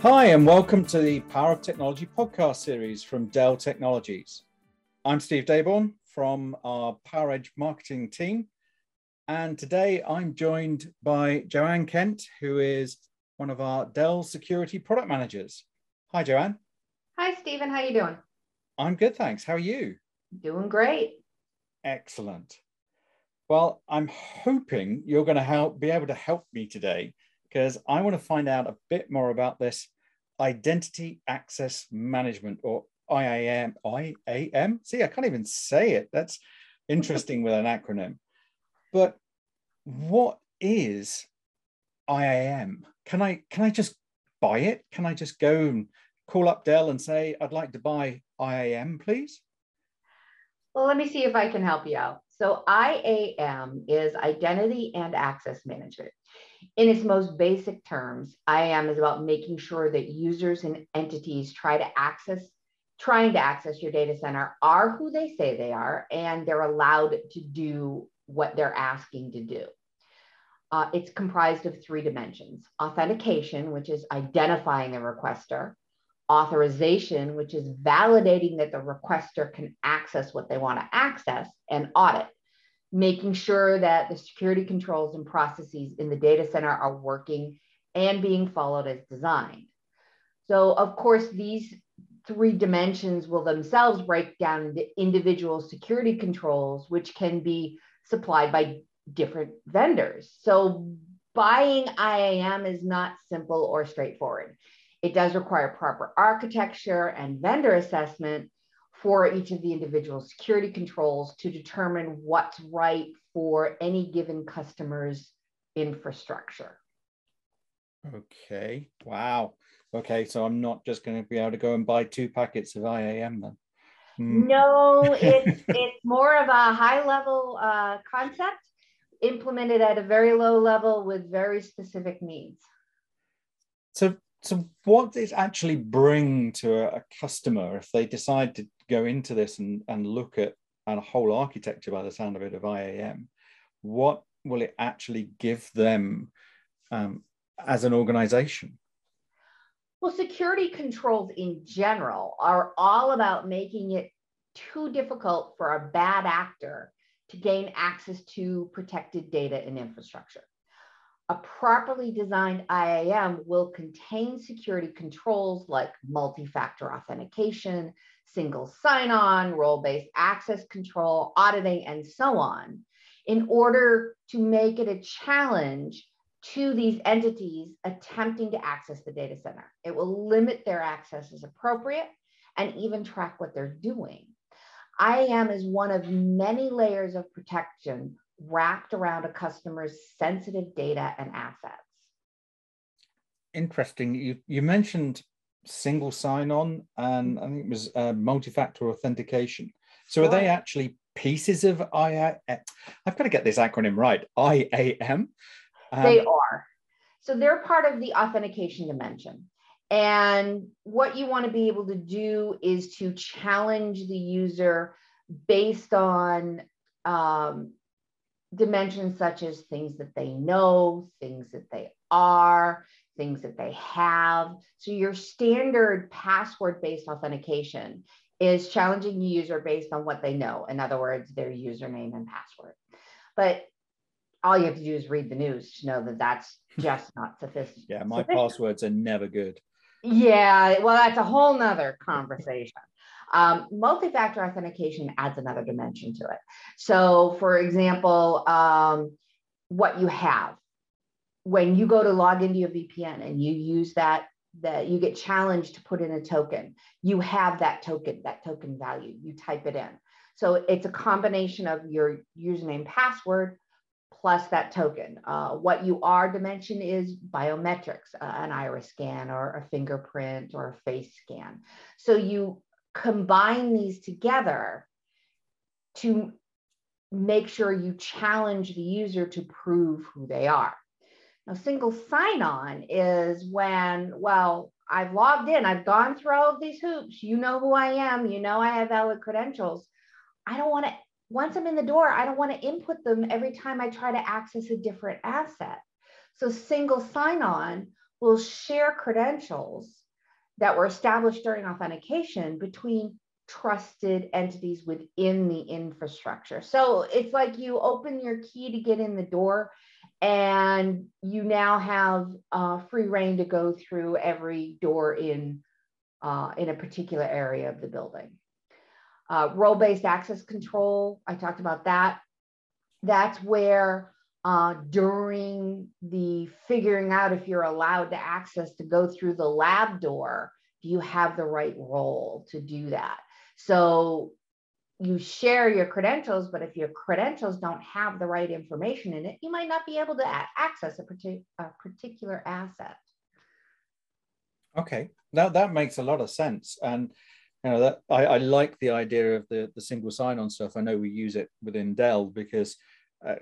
Hi, and welcome to the Power of Technology podcast series from Dell Technologies. I'm Steve Dayborn from our PowerEdge marketing team. And today I'm joined by Joanne Kent, who is one of our Dell security product managers. Hi, Joanne. Hi, Stephen. How are you doing? I'm good, thanks. How are you? Doing great. Excellent. Well, I'm hoping you're going to help be able to help me today because I want to find out a bit more about this identity access management or IAM. IAM? See, I can't even say it. That's interesting with an acronym. But what is IAM? Can I can I just buy it? Can I just go and call up Dell and say I'd like to buy IAM, please? Well, let me see if I can help you out. So IAM is identity and access management. In its most basic terms, IAM is about making sure that users and entities try to access, trying to access your data center are who they say they are, and they're allowed to do what they're asking to do. Uh, it's comprised of three dimensions authentication, which is identifying the requester, authorization, which is validating that the requester can access what they want to access, and audit, making sure that the security controls and processes in the data center are working and being followed as designed. So, of course, these three dimensions will themselves break down into individual security controls, which can be supplied by different vendors. So, buying IAM is not simple or straightforward. It does require proper architecture and vendor assessment for each of the individual security controls to determine what's right for any given customer's infrastructure. Okay. Wow. Okay. So I'm not just going to be able to go and buy two packets of IAM then. Hmm. No, it's it's more of a high level uh, concept implemented at a very low level with very specific needs. So so what does it actually bring to a, a, customer if they decide to go into this and, and look at a whole architecture by the sound of it of IAM? What will it actually give them um, as an organization? Well, security controls in general are all about making it too difficult for a bad actor to gain access to protected data and infrastructure. A properly designed IAM will contain security controls like multi-factor authentication, single sign-on, role-based access control, auditing, and so on, in order to make it a challenge to these entities attempting to access the data center. It will limit their access as appropriate and even track what they're doing. IAM is one of many layers of protection wrapped around a customer's sensitive data and assets. Interesting. You, you mentioned single sign-on and I think it was uh, multi-factor authentication. So are they actually pieces of IA? I've got to get this acronym right. IAM. Um, they are. So they're part of the authentication dimension. And what you want to be able to do is to challenge the user based on um, dimensions such as things that they know, things that they are, things that they have. So your standard password based authentication is challenging the user based on what they know. In other words, their username and password. But all you have to do is read the news to know that that's just not sufficient. Yeah, my passwords are never good. Yeah, well, that's a whole nother conversation. Um, multi-factor authentication adds another dimension to it. So for example, um, what you have, when you go to log into your VPN and you use that, that you get challenged to put in a token, you have that token, that token value, you type it in. So it's a combination of your username password plus that token. Uh, what you are dimension is biometrics, uh, an iris scan or a fingerprint or a face scan. So you combine these together to make sure you challenge the user to prove who they are. Now, single sign on is when, well, I've logged in, I've gone through all of these hoops, you know who I am, you know I have valid credentials. I don't want to once I'm in the door, I don't want to input them every time I try to access a different asset. So single sign-on will share credentials that were established during authentication between trusted entities within the infrastructure. So it's like you open your key to get in the door and you now have uh, free reign to go through every door in, uh, in a particular area of the building. Uh, role-based access control, I talked about that. That's where uh, during the figuring out if you're allowed to access to go through the lab door, do you have the right role to do that? So you share your credentials, but if your credentials don't have the right information in it, you might not be able to access a, a particular asset. Okay, now that makes a lot of sense. And you know that I, I like the idea of the, the single sign-on stuff. I know we use it within Dell because uh,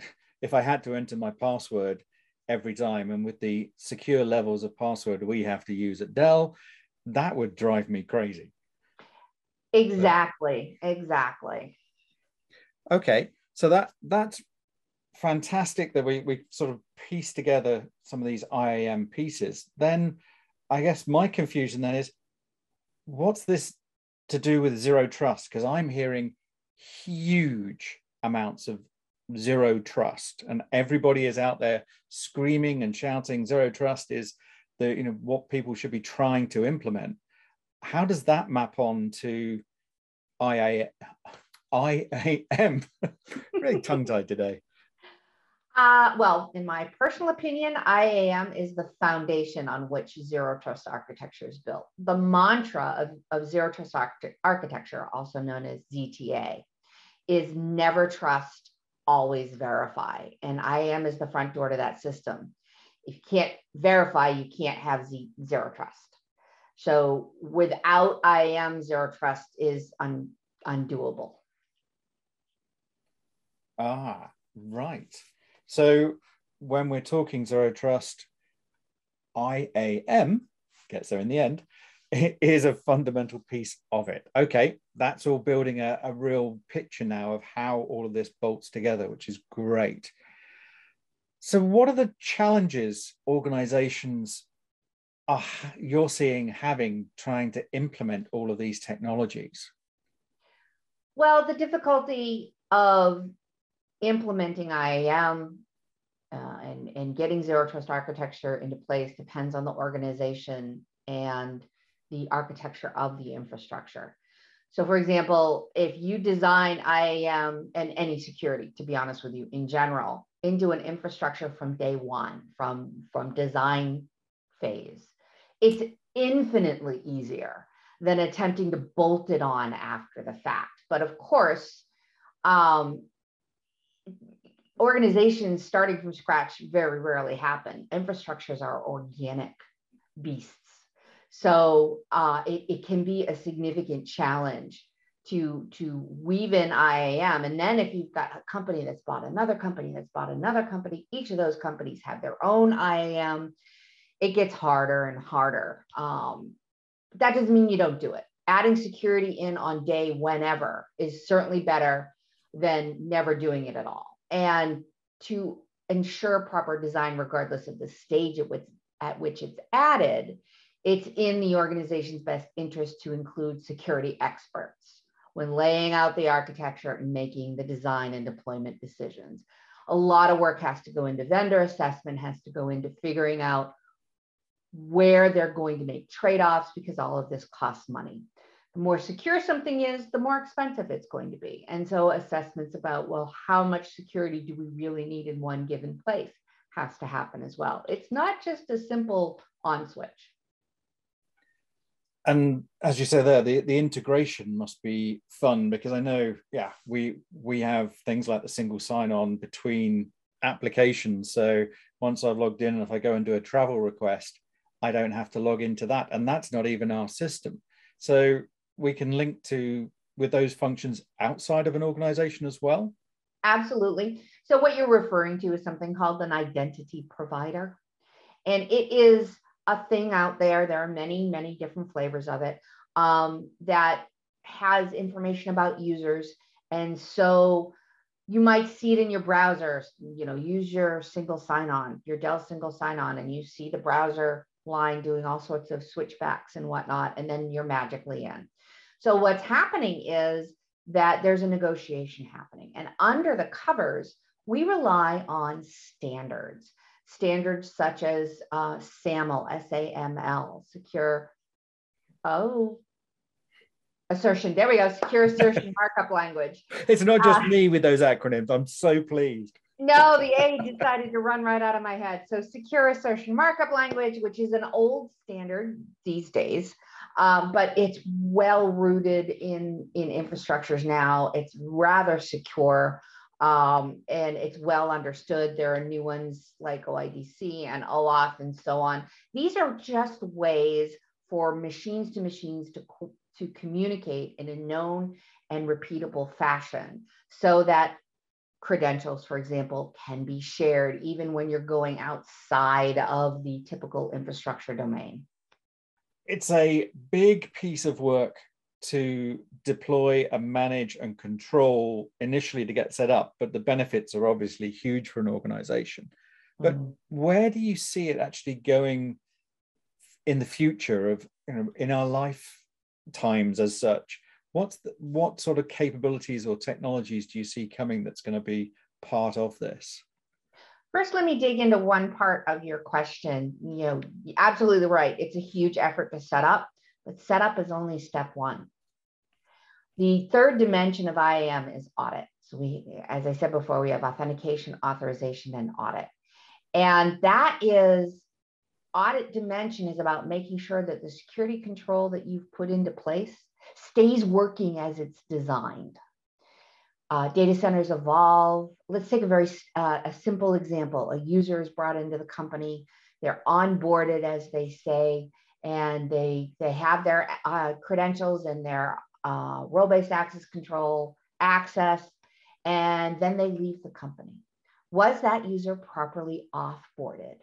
if I had to enter my password every time and with the secure levels of password we have to use at Dell, that would drive me crazy. Exactly. Exactly. Okay. So that that's fantastic that we we sort of piece together some of these IAM pieces. Then I guess my confusion then is what's this to do with zero trust? Because I'm hearing huge amounts of zero trust and everybody is out there screaming and shouting zero trust is the you know what people should be trying to implement how does that map on to IA, IAM? really tongue tied today. Uh, well, in my personal opinion, IAM is the foundation on which zero trust architecture is built. The mantra of, of zero trust architecture, also known as ZTA, is never trust, always verify. And IAM is the front door to that system. If you can't verify, you can't have Z, zero trust. So without IAM, zero trust is un, undoable. Ah, right. So when we're talking zero trust, IAM gets there in the end, is a fundamental piece of it. Okay, that's all building a, a real picture now of how all of this bolts together, which is great. So, what are the challenges organizations are you're seeing having trying to implement all of these technologies? Well, the difficulty of implementing IAM uh, and, and getting zero trust architecture into place depends on the organization and the architecture of the infrastructure. So, for example, if you design IAM and any security, to be honest with you, in general, into an infrastructure from day one, from, from design phase, it's infinitely easier than attempting to bolt it on after the fact. But of course, um, organizations starting from scratch very rarely happen. Infrastructures are organic beasts. So uh, it, it can be a significant challenge to, to weave in IAM. And then if you've got a company that's bought another company that's bought another company, each of those companies have their own IAM it gets harder and harder. Um, that doesn't mean you don't do it. Adding security in on day whenever is certainly better than never doing it at all. And to ensure proper design, regardless of the stage at which, at which it's added, it's in the organization's best interest to include security experts when laying out the architecture and making the design and deployment decisions. A lot of work has to go into vendor assessment, has to go into figuring out where they're going to make trade offs because all of this costs money. The more secure something is, the more expensive it's going to be. And so, assessments about, well, how much security do we really need in one given place has to happen as well. It's not just a simple on switch. And as you say there, the, the integration must be fun because I know, yeah, we we have things like the single sign-on between applications. So once I've logged in and if I go and do a travel request, I don't have to log into that. And that's not even our system. So we can link to with those functions outside of an organization as well? Absolutely. So what you're referring to is something called an identity provider. And it is a thing out there. There are many, many different flavors of it um, that has information about users. And so you might see it in your browser. You know, use your single sign-on, your Dell single sign-on, and you see the browser line doing all sorts of switchbacks and whatnot, and then you're magically in. So what's happening is that there's a negotiation happening, and under the covers, we rely on standards. Standards such as uh, SAML, S-A-M-L, secure. Oh, assertion. There we go. Secure assertion markup language. It's not just uh, me with those acronyms. I'm so pleased. No, the A decided to run right out of my head. So secure assertion markup language, which is an old standard these days, um, but it's well rooted in in infrastructures now. It's rather secure. Um, and it's well understood. There are new ones like OIDC and OAuth and so on. These are just ways for machines to machines to to communicate in a known and repeatable fashion so that credentials, for example, can be shared even when you're going outside of the typical infrastructure domain. It's a big piece of work to deploy and manage and control initially to get set up, but the benefits are obviously huge for an organization. But mm. where do you see it actually going in the future of you know in our life times as such. What's the, what sort of capabilities or technologies do you see coming that's going to be part of this? First, let me dig into one part of your question. You know, absolutely right. It's a huge effort to set up, but setup is only step one. The third dimension of IAM is audit. So we, as I said before, we have authentication, authorization, and audit. And that is audit dimension is about making sure that the security control that you've put into place stays working as it's designed. Uh, data centers evolve. Let's take a very uh, a simple example. A user is brought into the company. They're onboarded, as they say, and they they have their uh, credentials and their uh, role-based access control access, and then they leave the company. Was that user properly offboarded?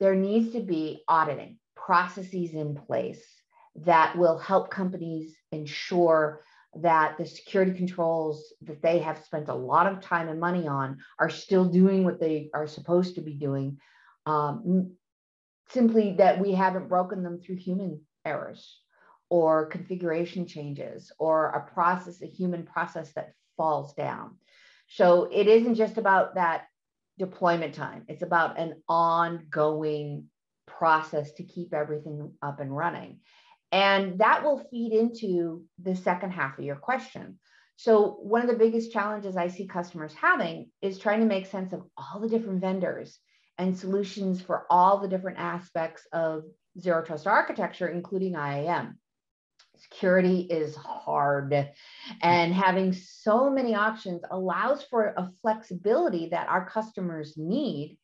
there needs to be auditing processes in place that will help companies ensure that the security controls that they have spent a lot of time and money on are still doing what they are supposed to be doing. Um, simply that we haven't broken them through human errors or configuration changes or a process, a human process that falls down. So it isn't just about that deployment time. It's about an ongoing process to keep everything up and running. And that will feed into the second half of your question. So, one of the biggest challenges I see customers having is trying to make sense of all the different vendors and solutions for all the different aspects of zero trust architecture, including IAM security is hard. And having so many options allows for a flexibility that our customers need.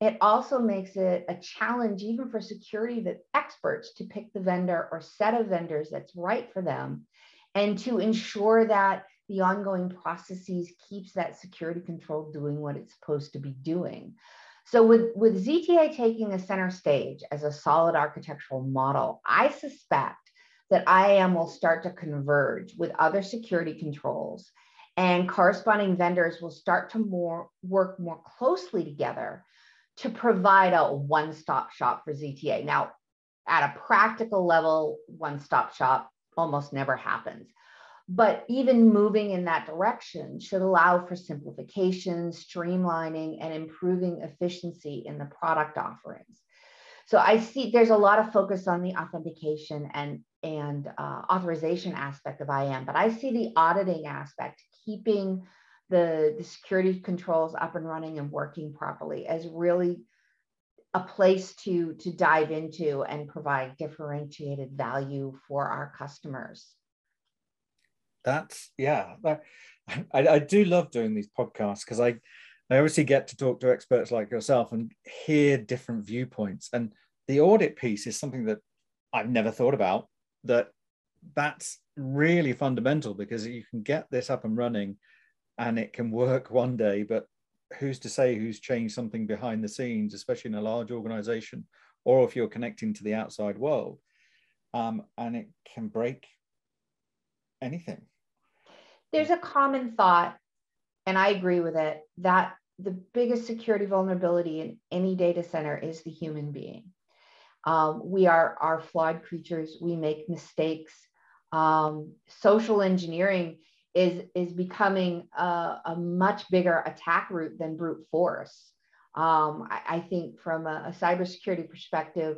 It also makes it a challenge even for security experts to pick the vendor or set of vendors that's right for them and to ensure that the ongoing processes keeps that security control doing what it's supposed to be doing. So with, with ZTA taking the center stage as a solid architectural model, I suspect that IAM will start to converge with other security controls and corresponding vendors will start to more work more closely together to provide a one-stop shop for ZTA. Now, at a practical level, one-stop shop almost never happens. But even moving in that direction should allow for simplification, streamlining, and improving efficiency in the product offerings. So I see there's a lot of focus on the authentication and and uh, authorization aspect of IAM, but I see the auditing aspect, keeping the, the security controls up and running and working properly as really a place to, to dive into and provide differentiated value for our customers. That's, yeah, that, I, I do love doing these podcasts because I, I obviously get to talk to experts like yourself and hear different viewpoints. And the audit piece is something that I've never thought about that that's really fundamental because you can get this up and running and it can work one day, but who's to say who's changed something behind the scenes, especially in a large organization, or if you're connecting to the outside world, um, and it can break anything. There's a common thought and I agree with it, that the biggest security vulnerability in any data center is the human being. Um, we are, are flawed creatures. We make mistakes. Um, social engineering is, is becoming a, a, much bigger attack route than brute force. Um, I, I, think from a, a cybersecurity perspective,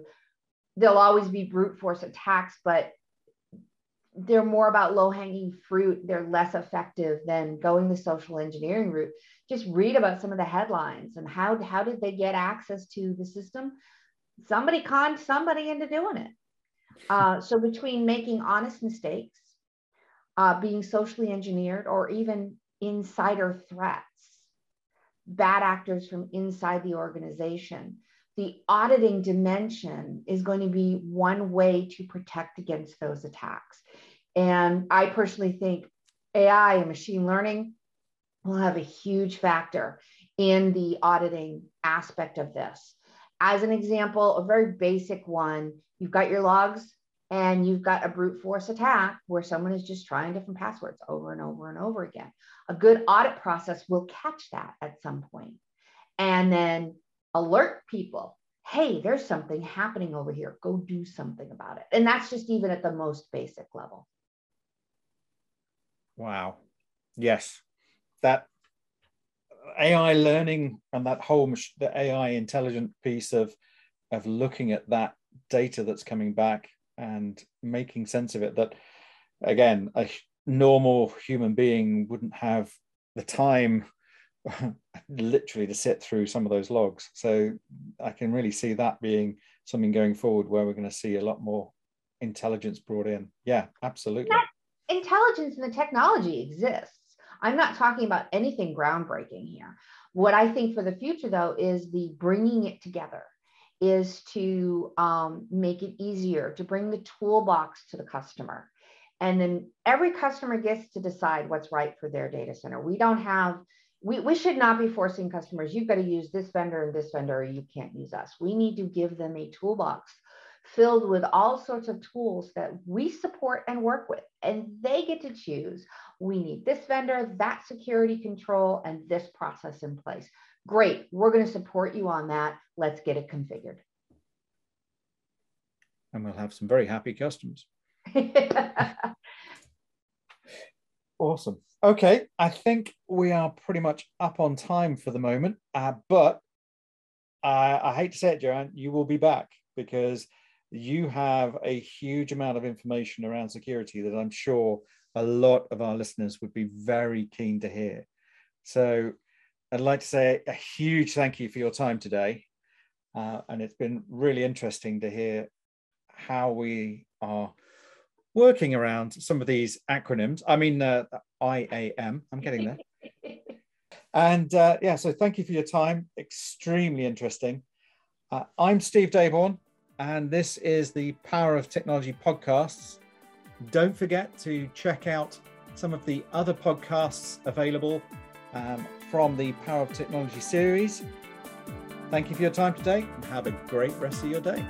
there'll always be brute force attacks, but they're more about low hanging fruit. They're less effective than going the social engineering route. Just read about some of the headlines and how, how did they get access to the system? Somebody conned somebody into doing it. Uh, so between making honest mistakes, uh, being socially engineered, or even insider threats, bad actors from inside the organization, the auditing dimension is going to be one way to protect against those attacks. And I personally think AI and machine learning will have a huge factor in the auditing aspect of this. As an example, a very basic one, you've got your logs and you've got a brute force attack where someone is just trying different passwords over and over and over again. A good audit process will catch that at some point and then alert people hey, there's something happening over here. Go do something about it. And that's just even at the most basic level. Wow. Yes. That AI learning and that whole the AI intelligent piece of of looking at that data that's coming back and making sense of it that again a normal human being wouldn't have the time literally to sit through some of those logs. So i can really see that being something going forward where we're going to see a lot more intelligence brought in. Yeah absolutely. Intelligence and the technology exists. I'm not talking about anything groundbreaking here. What I think for the future, though, is the bringing it together, is to um, make it easier to bring the toolbox to the customer. And then every customer gets to decide what's right for their data center. We don't have, we, we should not be forcing customers, you've got to use this vendor and this vendor, or you can't use us. We need to give them a toolbox filled with all sorts of tools that we support and work with. And they get to choose we need this vendor, that security control, and this process in place. Great, we're going to support you on that. Let's get it configured. And we'll have some very happy customers. awesome. Okay, I think we are pretty much up on time for the moment, uh, but I, I hate to say it, Joanne, you will be back because you have a huge amount of information around security that I'm sure a lot of our listeners would be very keen to hear. So I'd like to say a huge thank you for your time today. Uh, and it's been really interesting to hear how we are working around some of these acronyms. I mean, uh, IAM, I'm getting there. and uh, yeah, so thank you for your time. Extremely interesting. Uh, I'm Steve Dayborn and this is the Power of Technology podcasts. Don't forget to check out some of the other podcasts available um, from the Power of Technology series. Thank you for your time today and have a great rest of your day.